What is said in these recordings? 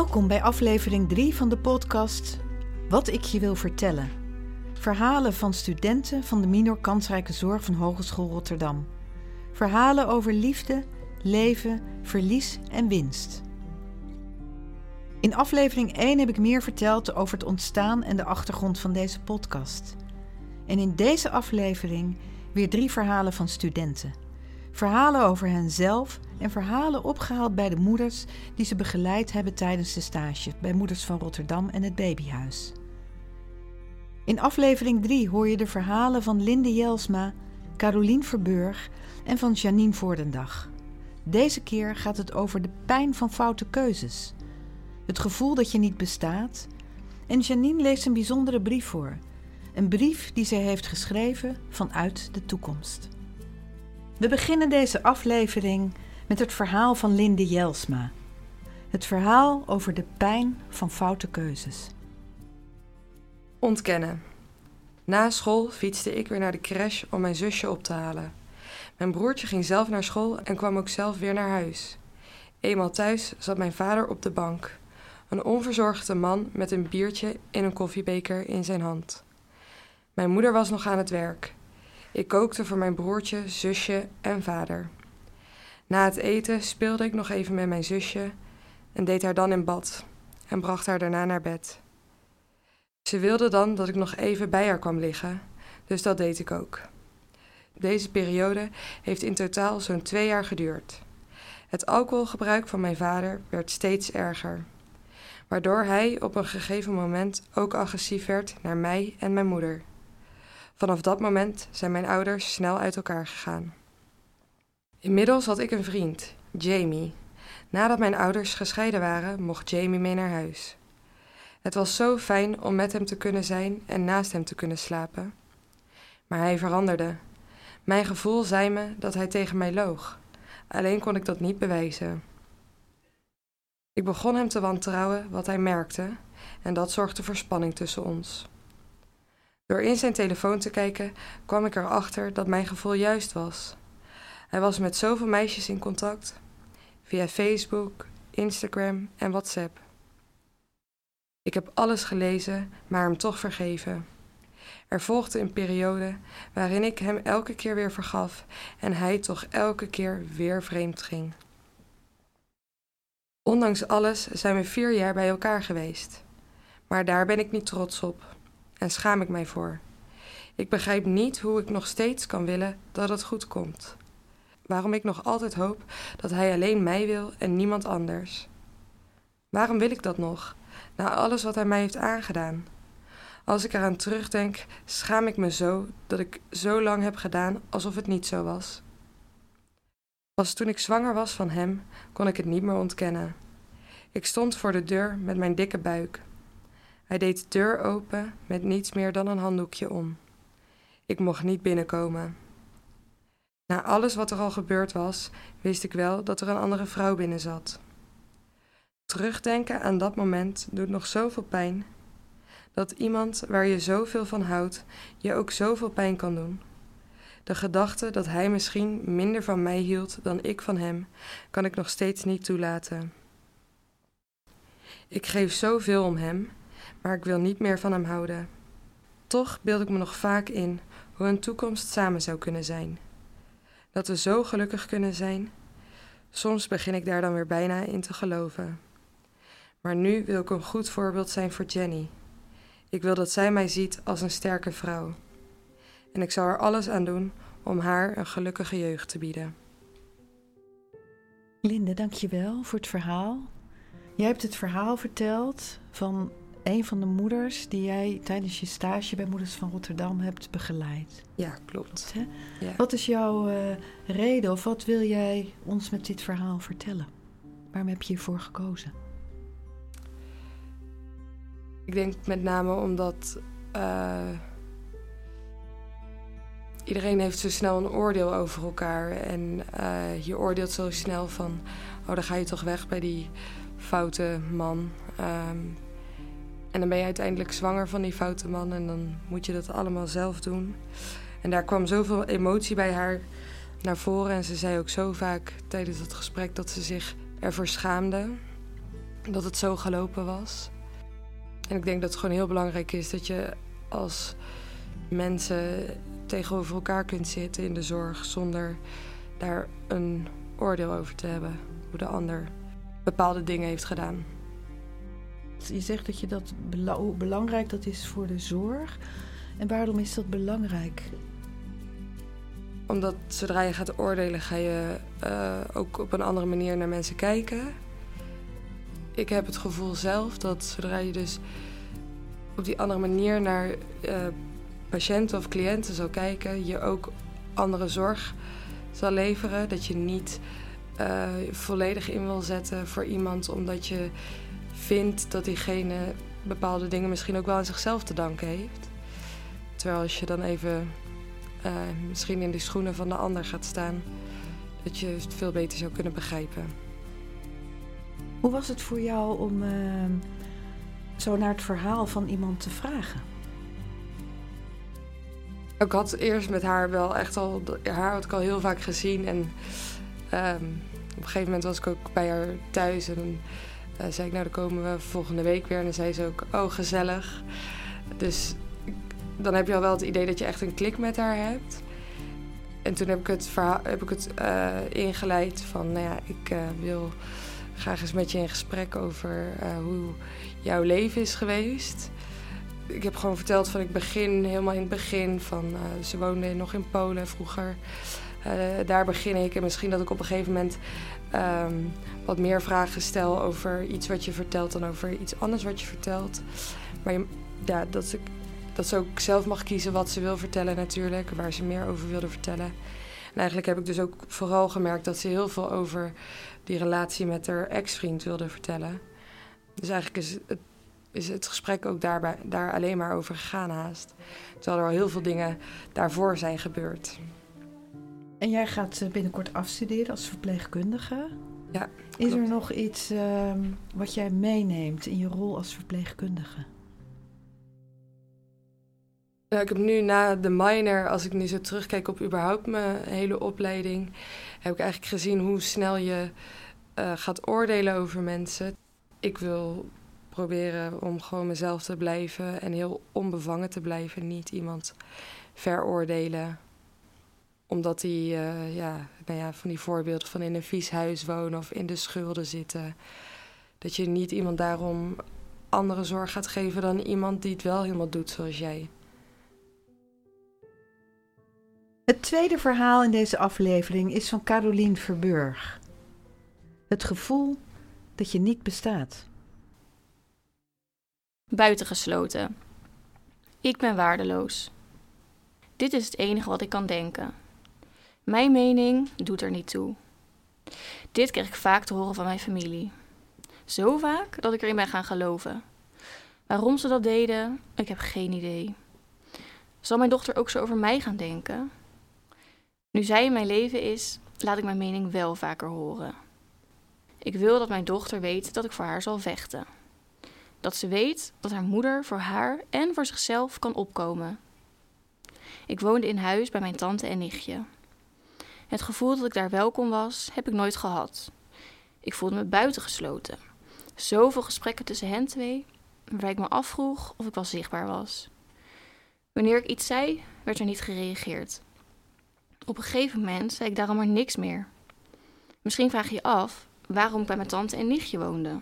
Welkom bij aflevering 3 van de podcast Wat ik je wil vertellen. Verhalen van studenten van de minor kansrijke zorg van Hogeschool Rotterdam. Verhalen over liefde, leven, verlies en winst. In aflevering 1 heb ik meer verteld over het ontstaan en de achtergrond van deze podcast. En in deze aflevering weer drie verhalen van studenten. Verhalen over henzelf en verhalen opgehaald bij de moeders die ze begeleid hebben tijdens de stage bij Moeders van Rotterdam en het Babyhuis. In aflevering 3 hoor je de verhalen van Linde Jelsma, Carolien Verburg en van Janine Voordendag. Deze keer gaat het over de pijn van foute keuzes, het gevoel dat je niet bestaat. En Janine leest een bijzondere brief voor. Een brief die zij heeft geschreven vanuit de toekomst. We beginnen deze aflevering met het verhaal van Linde Jelsma. Het verhaal over de pijn van foute keuzes. Ontkennen. Na school fietste ik weer naar de crash om mijn zusje op te halen. Mijn broertje ging zelf naar school en kwam ook zelf weer naar huis. Eenmaal thuis zat mijn vader op de bank. Een onverzorgde man met een biertje in een koffiebeker in zijn hand. Mijn moeder was nog aan het werk. Ik kookte voor mijn broertje, zusje en vader. Na het eten speelde ik nog even met mijn zusje en deed haar dan in bad en bracht haar daarna naar bed. Ze wilde dan dat ik nog even bij haar kwam liggen, dus dat deed ik ook. Deze periode heeft in totaal zo'n twee jaar geduurd. Het alcoholgebruik van mijn vader werd steeds erger, waardoor hij op een gegeven moment ook agressief werd naar mij en mijn moeder. Vanaf dat moment zijn mijn ouders snel uit elkaar gegaan. Inmiddels had ik een vriend, Jamie. Nadat mijn ouders gescheiden waren, mocht Jamie mee naar huis. Het was zo fijn om met hem te kunnen zijn en naast hem te kunnen slapen. Maar hij veranderde. Mijn gevoel zei me dat hij tegen mij loog. Alleen kon ik dat niet bewijzen. Ik begon hem te wantrouwen wat hij merkte, en dat zorgde voor spanning tussen ons. Door in zijn telefoon te kijken kwam ik erachter dat mijn gevoel juist was. Hij was met zoveel meisjes in contact, via Facebook, Instagram en WhatsApp. Ik heb alles gelezen, maar hem toch vergeven. Er volgde een periode waarin ik hem elke keer weer vergaf en hij toch elke keer weer vreemd ging. Ondanks alles zijn we vier jaar bij elkaar geweest. Maar daar ben ik niet trots op en schaam ik mij voor. Ik begrijp niet hoe ik nog steeds kan willen dat het goed komt. Waarom ik nog altijd hoop dat hij alleen mij wil en niemand anders. Waarom wil ik dat nog, na alles wat hij mij heeft aangedaan? Als ik eraan terugdenk, schaam ik me zo dat ik zo lang heb gedaan alsof het niet zo was. Pas toen ik zwanger was van hem, kon ik het niet meer ontkennen. Ik stond voor de deur met mijn dikke buik. Hij deed de deur open met niets meer dan een handdoekje om. Ik mocht niet binnenkomen. Na alles wat er al gebeurd was, wist ik wel dat er een andere vrouw binnen zat. Terugdenken aan dat moment doet nog zoveel pijn. Dat iemand waar je zoveel van houdt, je ook zoveel pijn kan doen. De gedachte dat hij misschien minder van mij hield dan ik van hem, kan ik nog steeds niet toelaten. Ik geef zoveel om hem, maar ik wil niet meer van hem houden. Toch beeld ik me nog vaak in hoe een toekomst samen zou kunnen zijn. Dat we zo gelukkig kunnen zijn. Soms begin ik daar dan weer bijna in te geloven. Maar nu wil ik een goed voorbeeld zijn voor Jenny. Ik wil dat zij mij ziet als een sterke vrouw. En ik zal er alles aan doen om haar een gelukkige jeugd te bieden. Linde, dankjewel voor het verhaal. Jij hebt het verhaal verteld van een van de moeders die jij tijdens je stage bij Moeders van Rotterdam hebt begeleid. Ja, klopt. Ja. Wat is jouw uh, reden of wat wil jij ons met dit verhaal vertellen? Waarom heb je hiervoor gekozen? Ik denk met name omdat uh, iedereen heeft zo snel een oordeel over elkaar. En uh, je oordeelt zo snel van, oh dan ga je toch weg bij die foute man. Um, en dan ben je uiteindelijk zwanger van die foute man en dan moet je dat allemaal zelf doen. En daar kwam zoveel emotie bij haar naar voren. En ze zei ook zo vaak tijdens het gesprek dat ze zich ervoor schaamde. dat het zo gelopen was. En ik denk dat het gewoon heel belangrijk is dat je als mensen tegenover elkaar kunt zitten in de zorg zonder daar een oordeel over te hebben hoe de ander bepaalde dingen heeft gedaan. Je zegt dat je dat belangrijk dat is voor de zorg. En waarom is dat belangrijk? Omdat zodra je gaat oordelen, ga je uh, ook op een andere manier naar mensen kijken. Ik heb het gevoel zelf dat zodra je dus op die andere manier naar uh, patiënten of cliënten zal kijken, je ook andere zorg zal leveren. Dat je niet uh, volledig in wil zetten voor iemand omdat je vindt dat diegene bepaalde dingen misschien ook wel aan zichzelf te danken heeft. Terwijl als je dan even uh, misschien in de schoenen van de ander gaat staan, dat je het veel beter zou kunnen begrijpen. Hoe was het voor jou om uh, zo naar het verhaal van iemand te vragen? Ik had eerst met haar wel echt al, haar had ik al heel vaak gezien en um, op een gegeven moment was ik ook bij haar thuis en zei ik, nou dan komen we volgende week weer. En dan zei ze ook, oh gezellig. Dus dan heb je al wel het idee dat je echt een klik met haar hebt. En toen heb ik het, verhaal, heb ik het uh, ingeleid van, nou ja, ik uh, wil graag eens met je in gesprek over hoe jouw leven is geweest. Ik heb gewoon verteld van ik begin helemaal in het begin van, ze woonde nog in Polen vroeger. Daar begin ik. En misschien dat ik op een gegeven moment um, wat meer vragen stel over iets wat je vertelt dan over iets anders wat je vertelt. Maar ja, dat, ik, dat ze ook zelf mag kiezen wat ze wil vertellen natuurlijk, waar ze meer over wilde vertellen. En eigenlijk heb ik dus ook vooral gemerkt dat ze heel veel over die relatie met haar ex-vriend wilde vertellen. Dus eigenlijk is het, is het gesprek ook daarbij, daar alleen maar over gegaan haast. Terwijl er al heel veel dingen daarvoor zijn gebeurd. En jij gaat eh, binnenkort afstuderen als verpleegkundige. Ja. Is er nog iets uh, wat jij meeneemt in je rol als verpleegkundige? Nou, ik heb nu na de minor, als ik nu zo terugkijk op überhaupt mijn hele opleiding, heb ik eigenlijk gezien hoe snel je uh, gaat oordelen over mensen. Ik wil proberen om gewoon mezelf te blijven en heel onbevangen te blijven. Niet iemand veroordelen omdat die, uh, ja, nou ja, van die voorbeelden van in een vies huis wonen of in de schulden zitten. Dat je niet iemand daarom andere zorg gaat geven dan iemand die het wel helemaal doet zoals jij. Het tweede verhaal in deze aflevering is van Caroline Verburg. Het gevoel dat je niet bestaat. Buitengesloten. Ik ben waardeloos. Dit is het enige wat ik kan denken. Mijn mening doet er niet toe. Dit kreeg ik vaak te horen van mijn familie. Zo vaak dat ik erin ben gaan geloven. Waarom ze dat deden, ik heb geen idee. Zal mijn dochter ook zo over mij gaan denken? Nu zij in mijn leven is, laat ik mijn mening wel vaker horen. Ik wil dat mijn dochter weet dat ik voor haar zal vechten. Dat ze weet dat haar moeder voor haar en voor zichzelf kan opkomen. Ik woonde in huis bij mijn tante en nichtje. Het gevoel dat ik daar welkom was, heb ik nooit gehad. Ik voelde me buitengesloten. Zoveel gesprekken tussen hen twee, waarbij ik me afvroeg of ik wel zichtbaar was. Wanneer ik iets zei, werd er niet gereageerd. Op een gegeven moment zei ik daarom maar niks meer. Misschien vraag je je af waarom ik bij mijn tante en nichtje woonde.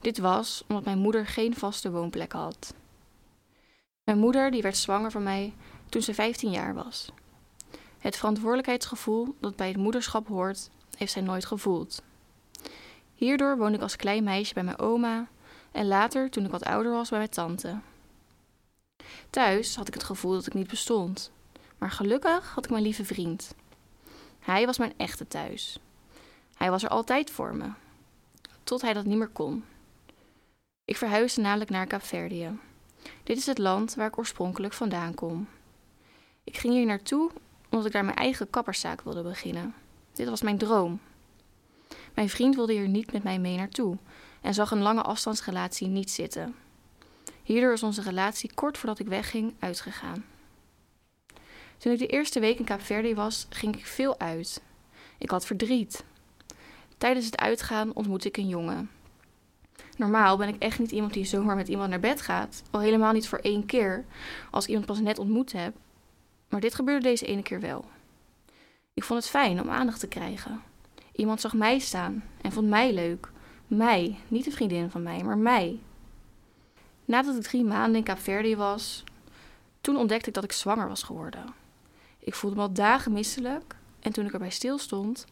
Dit was omdat mijn moeder geen vaste woonplek had. Mijn moeder die werd zwanger van mij toen ze 15 jaar was. Het verantwoordelijkheidsgevoel dat bij het moederschap hoort, heeft zij nooit gevoeld. Hierdoor woonde ik als klein meisje bij mijn oma en later, toen ik wat ouder was, bij mijn tante. Thuis had ik het gevoel dat ik niet bestond, maar gelukkig had ik mijn lieve vriend. Hij was mijn echte thuis. Hij was er altijd voor me, tot hij dat niet meer kon. Ik verhuisde namelijk naar Kaapverdië. Dit is het land waar ik oorspronkelijk vandaan kom. Ik ging hier naartoe omdat ik daar mijn eigen kapperszaak wilde beginnen. Dit was mijn droom. Mijn vriend wilde hier niet met mij mee naartoe en zag een lange afstandsrelatie niet zitten. Hierdoor is onze relatie kort voordat ik wegging uitgegaan. Toen ik de eerste week in Kaapverdi was, ging ik veel uit. Ik had verdriet. Tijdens het uitgaan ontmoette ik een jongen. Normaal ben ik echt niet iemand die zomaar met iemand naar bed gaat. Al helemaal niet voor één keer, als ik iemand pas net ontmoet heb. Maar dit gebeurde deze ene keer wel. Ik vond het fijn om aandacht te krijgen. Iemand zag mij staan en vond mij leuk. Mij, niet de vriendin van mij, maar mij. Nadat ik drie maanden in Kaapverdië was, toen ontdekte ik dat ik zwanger was geworden. Ik voelde me al dagen misselijk en toen ik erbij stilstond,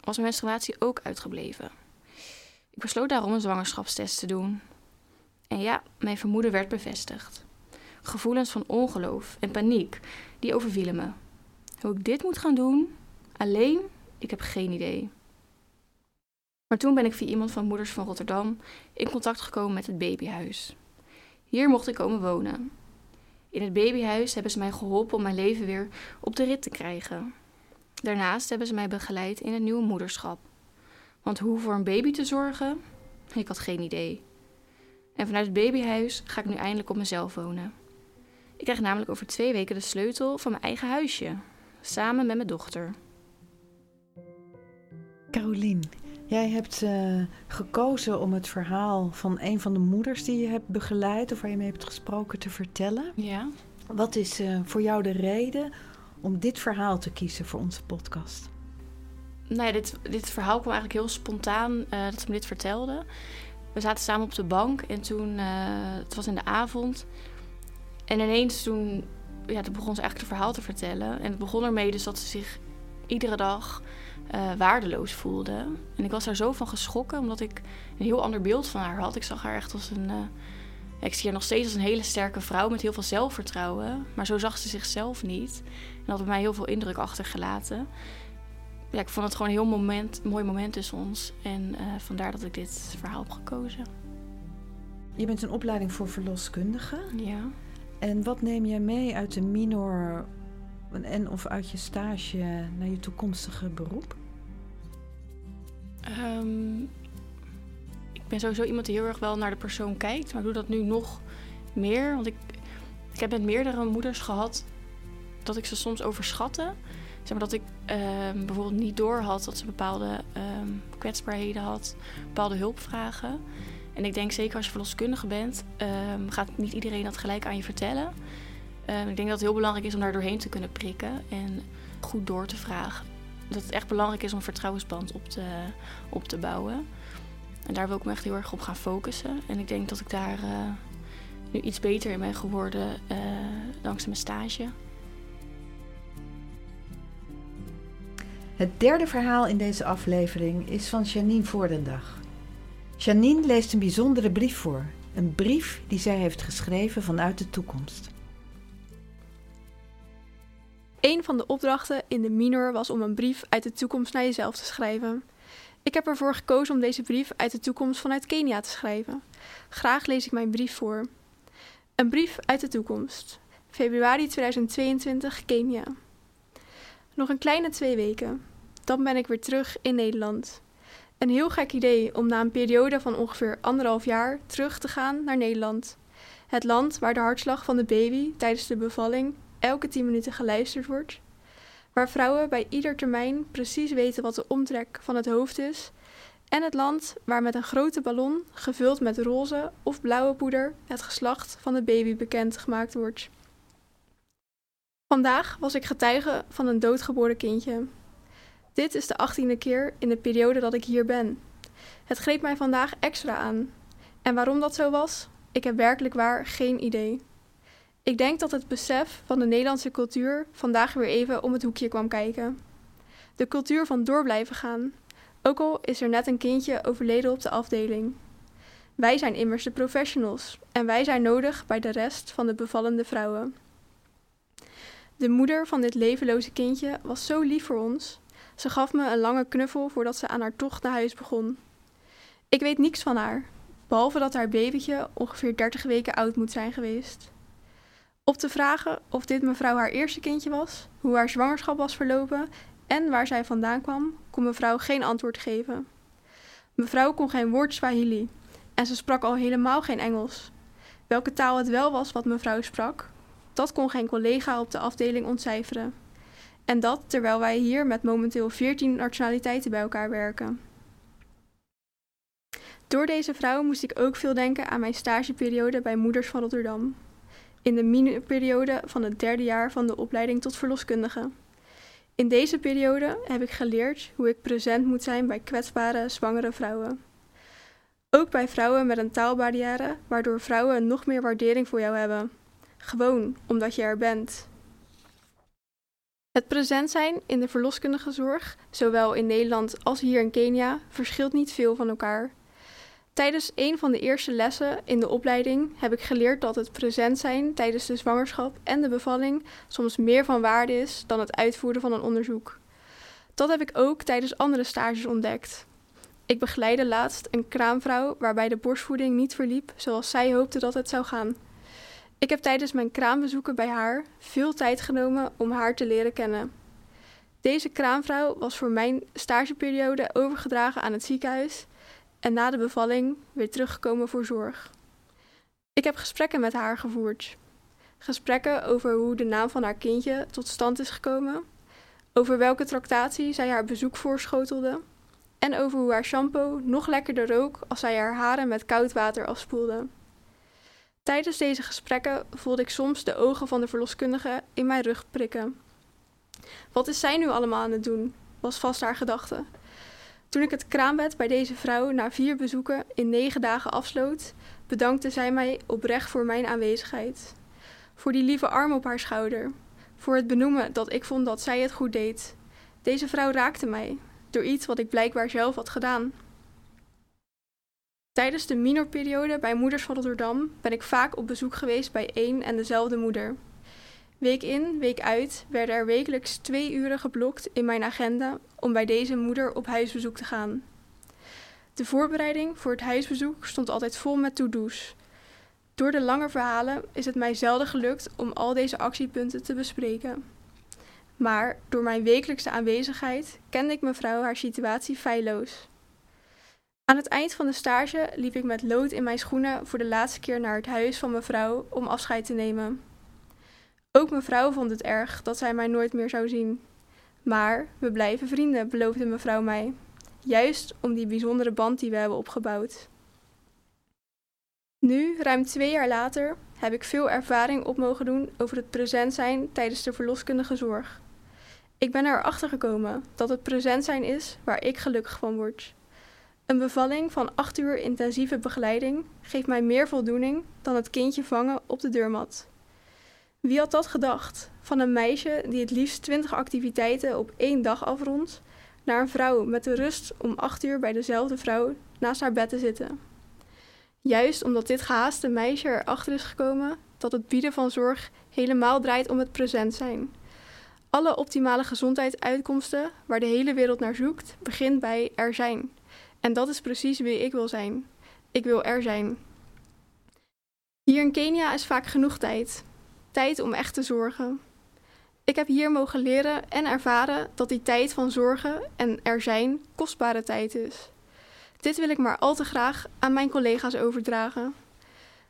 was mijn menstruatie ook uitgebleven. Ik besloot daarom een zwangerschapstest te doen. En ja, mijn vermoeden werd bevestigd. Gevoelens van ongeloof en paniek, die overvielen me. Hoe ik dit moet gaan doen, alleen, ik heb geen idee. Maar toen ben ik via iemand van Moeders van Rotterdam in contact gekomen met het babyhuis. Hier mocht ik komen wonen. In het babyhuis hebben ze mij geholpen om mijn leven weer op de rit te krijgen. Daarnaast hebben ze mij begeleid in een nieuwe moederschap. Want hoe voor een baby te zorgen? Ik had geen idee. En vanuit het babyhuis ga ik nu eindelijk op mezelf wonen. Ik krijg namelijk over twee weken de sleutel van mijn eigen huisje, samen met mijn dochter. Carolien, jij hebt uh, gekozen om het verhaal van een van de moeders die je hebt begeleid of waar je mee hebt gesproken te vertellen. Ja. Wat is uh, voor jou de reden om dit verhaal te kiezen voor onze podcast? Nou ja, dit, dit verhaal kwam eigenlijk heel spontaan uh, dat ze me dit vertelde. We zaten samen op de bank en toen, het was in de avond. En ineens toen, ja, toen begon ze eigenlijk het verhaal te vertellen. En het begon ermee dus dat ze zich iedere dag uh, waardeloos voelde. En ik was daar zo van geschrokken, omdat ik een heel ander beeld van haar had. Ik zag haar echt als een. Uh, ik zie haar nog steeds als een hele sterke vrouw met heel veel zelfvertrouwen. Maar zo zag ze zichzelf niet. En dat had bij mij heel veel indruk achtergelaten. Ja, ik vond het gewoon een heel moment, mooi moment tussen ons. En uh, vandaar dat ik dit verhaal heb gekozen. Je bent een opleiding voor verloskundige. Ja. En wat neem jij mee uit de minor en of uit je stage naar je toekomstige beroep? Um, ik ben sowieso iemand die heel erg wel naar de persoon kijkt, maar ik doe dat nu nog meer. Want ik, ik heb met meerdere moeders gehad dat ik ze soms overschatte. Zeg maar dat ik um, bijvoorbeeld niet door had dat ze bepaalde um, kwetsbaarheden had, bepaalde hulpvragen. En ik denk zeker als je verloskundige bent, gaat niet iedereen dat gelijk aan je vertellen. Um, ik denk dat het heel belangrijk is om daar doorheen te kunnen prikken en goed door te vragen. Dat het echt belangrijk is om een vertrouwensband op te, op te bouwen. En daar wil ik me echt heel erg op gaan focussen. En ik denk dat ik daar uh, nu iets beter in ben geworden uh, dankzij mijn stage. Het derde verhaal in deze aflevering is van Janine Voordendag. Janine leest een bijzondere brief voor. Een brief die zij heeft geschreven vanuit de toekomst. Een van de opdrachten in de minor was om een brief uit de toekomst naar jezelf te schrijven. Ik heb ervoor gekozen om deze brief uit de toekomst vanuit Kenia te schrijven. Graag lees ik mijn brief voor. Een brief uit de toekomst. Februari 2022, Kenia. Nog een kleine twee weken. Dan ben ik weer terug in Nederland. Een heel gek idee om na een periode van ongeveer anderhalf jaar terug te gaan naar Nederland. Het land waar de hartslag van de baby tijdens de bevalling elke 10 minuten geluisterd wordt, waar vrouwen bij ieder termijn precies weten wat de omtrek van het hoofd is, en het land waar met een grote ballon, gevuld met roze of blauwe poeder, het geslacht van de baby bekend gemaakt wordt. Vandaag was ik getuige van een doodgeboren kindje. Dit is de achttiende keer in de periode dat ik hier ben. Het greep mij vandaag extra aan. En waarom dat zo was, ik heb werkelijk waar geen idee. Ik denk dat het besef van de Nederlandse cultuur vandaag weer even om het hoekje kwam kijken. De cultuur van door blijven gaan, ook al is er net een kindje overleden op de afdeling. Wij zijn immers de professionals en wij zijn nodig bij de rest van de bevallende vrouwen. De moeder van dit levenloze kindje was zo lief voor ons. Ze gaf me een lange knuffel voordat ze aan haar tocht naar huis begon. Ik weet niets van haar, behalve dat haar babytje ongeveer 30 weken oud moet zijn geweest. Op te vragen of dit mevrouw haar eerste kindje was, hoe haar zwangerschap was verlopen en waar zij vandaan kwam, kon mevrouw geen antwoord geven. Mevrouw kon geen woord Swahili en ze sprak al helemaal geen Engels. Welke taal het wel was wat mevrouw sprak, dat kon geen collega op de afdeling ontcijferen. En dat terwijl wij hier met momenteel 14 nationaliteiten bij elkaar werken. Door deze vrouw moest ik ook veel denken aan mijn stageperiode bij Moeders van Rotterdam. In de miniperiode van het derde jaar van de opleiding tot verloskundige. In deze periode heb ik geleerd hoe ik present moet zijn bij kwetsbare, zwangere vrouwen. Ook bij vrouwen met een taalbarrière, waardoor vrouwen nog meer waardering voor jou hebben. Gewoon omdat je er bent. Het present zijn in de verloskundige zorg, zowel in Nederland als hier in Kenia, verschilt niet veel van elkaar. Tijdens een van de eerste lessen in de opleiding heb ik geleerd dat het present zijn tijdens de zwangerschap en de bevalling soms meer van waarde is dan het uitvoeren van een onderzoek. Dat heb ik ook tijdens andere stages ontdekt. Ik begeleidde laatst een kraamvrouw waarbij de borstvoeding niet verliep zoals zij hoopte dat het zou gaan. Ik heb tijdens mijn kraambezoeken bij haar veel tijd genomen om haar te leren kennen. Deze kraamvrouw was voor mijn stageperiode overgedragen aan het ziekenhuis en na de bevalling weer teruggekomen voor zorg. Ik heb gesprekken met haar gevoerd. Gesprekken over hoe de naam van haar kindje tot stand is gekomen, over welke tractatie zij haar bezoek voorschotelde en over hoe haar shampoo nog lekkerder rook als zij haar haren met koud water afspoelde. Tijdens deze gesprekken voelde ik soms de ogen van de verloskundige in mijn rug prikken. Wat is zij nu allemaal aan het doen? was vast haar gedachte. Toen ik het kraambed bij deze vrouw na vier bezoeken in negen dagen afsloot, bedankte zij mij oprecht voor mijn aanwezigheid. Voor die lieve arm op haar schouder. Voor het benoemen dat ik vond dat zij het goed deed. Deze vrouw raakte mij, door iets wat ik blijkbaar zelf had gedaan. Tijdens de minorperiode bij Moeders van Rotterdam ben ik vaak op bezoek geweest bij één en dezelfde moeder. Week in, week uit werden er wekelijks twee uren geblokt in mijn agenda om bij deze moeder op huisbezoek te gaan. De voorbereiding voor het huisbezoek stond altijd vol met to-do's. Door de lange verhalen is het mij zelden gelukt om al deze actiepunten te bespreken. Maar door mijn wekelijkse aanwezigheid kende ik mevrouw haar situatie feilloos. Aan het eind van de stage liep ik met lood in mijn schoenen voor de laatste keer naar het huis van mevrouw om afscheid te nemen. Ook mevrouw vond het erg dat zij mij nooit meer zou zien. Maar we blijven vrienden, beloofde mevrouw mij. Juist om die bijzondere band die we hebben opgebouwd. Nu, ruim twee jaar later, heb ik veel ervaring op mogen doen over het present zijn tijdens de verloskundige zorg. Ik ben erachter gekomen dat het present zijn is waar ik gelukkig van word. Een bevalling van acht uur intensieve begeleiding geeft mij meer voldoening dan het kindje vangen op de deurmat. Wie had dat gedacht? Van een meisje die het liefst twintig activiteiten op één dag afrondt, naar een vrouw met de rust om acht uur bij dezelfde vrouw naast haar bed te zitten. Juist omdat dit gehaaste meisje erachter is gekomen dat het bieden van zorg helemaal draait om het present zijn. Alle optimale gezondheidsuitkomsten waar de hele wereld naar zoekt, begint bij er zijn. En dat is precies wie ik wil zijn. Ik wil er zijn. Hier in Kenia is vaak genoeg tijd. Tijd om echt te zorgen. Ik heb hier mogen leren en ervaren dat die tijd van zorgen en er zijn kostbare tijd is. Dit wil ik maar al te graag aan mijn collega's overdragen.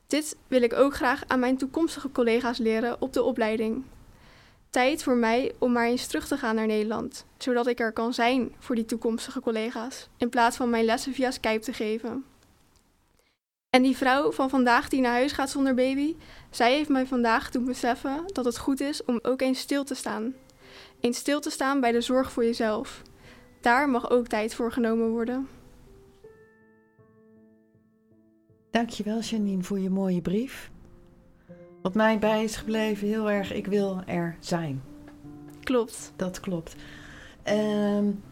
Dit wil ik ook graag aan mijn toekomstige collega's leren op de opleiding. Tijd voor mij om maar eens terug te gaan naar Nederland, zodat ik er kan zijn voor die toekomstige collega's, in plaats van mijn lessen via Skype te geven. En die vrouw van vandaag die naar huis gaat zonder baby, zij heeft mij vandaag doen beseffen dat het goed is om ook eens stil te staan. Eens stil te staan bij de zorg voor jezelf. Daar mag ook tijd voor genomen worden. Dankjewel Janine voor je mooie brief. Wat mij bij is gebleven heel erg, ik wil er zijn. Klopt. Dat klopt. Um,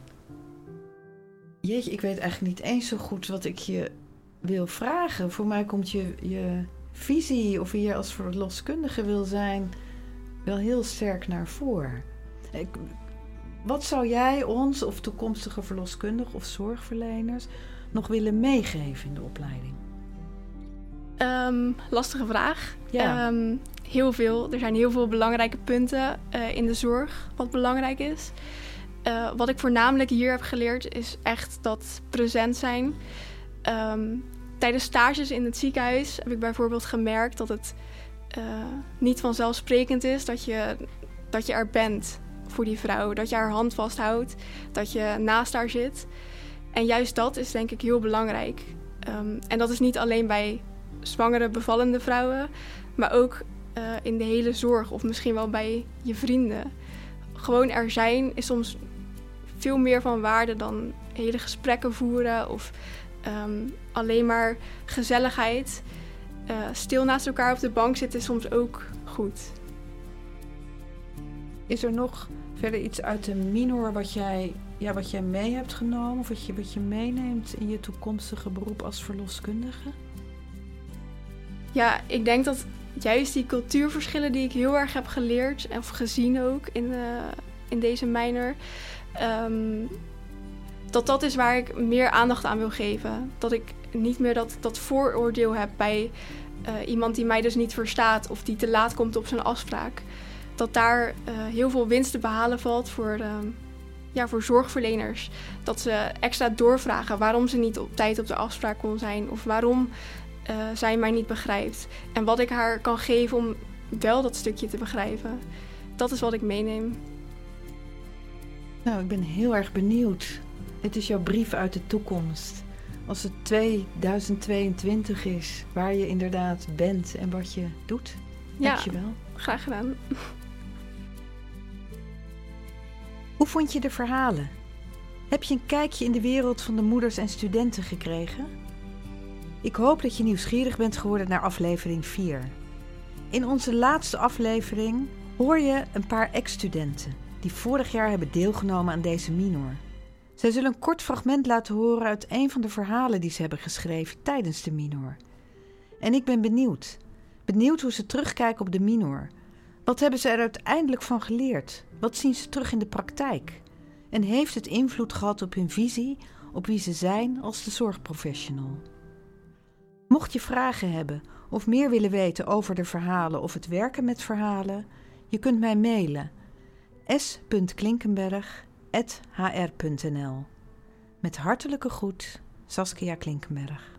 jeetje, ik weet eigenlijk niet eens zo goed wat ik je wil vragen. Voor mij komt je, je visie of wie je als verloskundige wil zijn wel heel sterk naar voren. Ik, wat zou jij ons of toekomstige verloskundigen of zorgverleners nog willen meegeven in de opleiding? Um, lastige vraag. Ja. Um, heel veel. Er zijn heel veel belangrijke punten uh, in de zorg wat belangrijk is. Uh, wat ik voornamelijk hier heb geleerd is echt dat present zijn. Um, tijdens stages in het ziekenhuis heb ik bijvoorbeeld gemerkt dat het uh, niet vanzelfsprekend is dat je, dat je er bent voor die vrouw. Dat je haar hand vasthoudt, dat je naast haar zit. En juist dat is denk ik heel belangrijk. Ehm, en dat is niet alleen bij zwangere, bevallende vrouwen, maar ook eh, in de hele zorg of misschien wel bij je vrienden. Gewoon er zijn is soms veel meer van waarde dan hele gesprekken voeren of ehm, alleen maar gezelligheid. Uh, stil naast elkaar op de bank zitten is soms ook goed. Is er nog verder iets uit de minor wat jij, ja, wat jij mee hebt genomen of wat je, wat je meeneemt in je toekomstige beroep als verloskundige? Ja, ik denk dat juist die cultuurverschillen die ik heel erg heb geleerd en gezien ook in, uh, in deze minor, um, dat dat is waar ik meer aandacht aan wil geven. Dat ik niet meer dat, dat vooroordeel heb bij uh, iemand die mij dus niet verstaat of die te laat komt op zijn afspraak. Dat daar uh, heel veel winst te behalen valt voor, uh, ja, voor zorgverleners. Dat ze extra doorvragen waarom ze niet op tijd op de afspraak kon zijn of waarom uh, zij mij niet begrijpt. En wat ik haar kan geven om wel dat stukje te begrijpen. Dat is wat ik meeneem. Nou, ik ben heel erg benieuwd. Het is jouw brief uit de toekomst. Als het 2022 is, waar je inderdaad bent en wat je doet. Ja, Dankjewel. graag gedaan. Hoe vond je de verhalen? Heb je een kijkje in de wereld van de moeders en studenten gekregen? Ik hoop dat je nieuwsgierig bent geworden naar aflevering 4. In onze laatste aflevering hoor je een paar ex-studenten die vorig jaar hebben deelgenomen aan deze minor. Zij zullen een kort fragment laten horen uit een van de verhalen die ze hebben geschreven tijdens de minor. En ik ben benieuwd. Benieuwd hoe ze terugkijken op de minor. Wat hebben ze er uiteindelijk van geleerd? Wat zien ze terug in de praktijk? En heeft het invloed gehad op hun visie, op wie ze zijn als de zorgprofessional? Mocht je vragen hebben of meer willen weten over de verhalen of het werken met verhalen, je kunt mij mailen s.klinkenberg.hr.nl. Met hartelijke groet, Saskia Klinkenberg.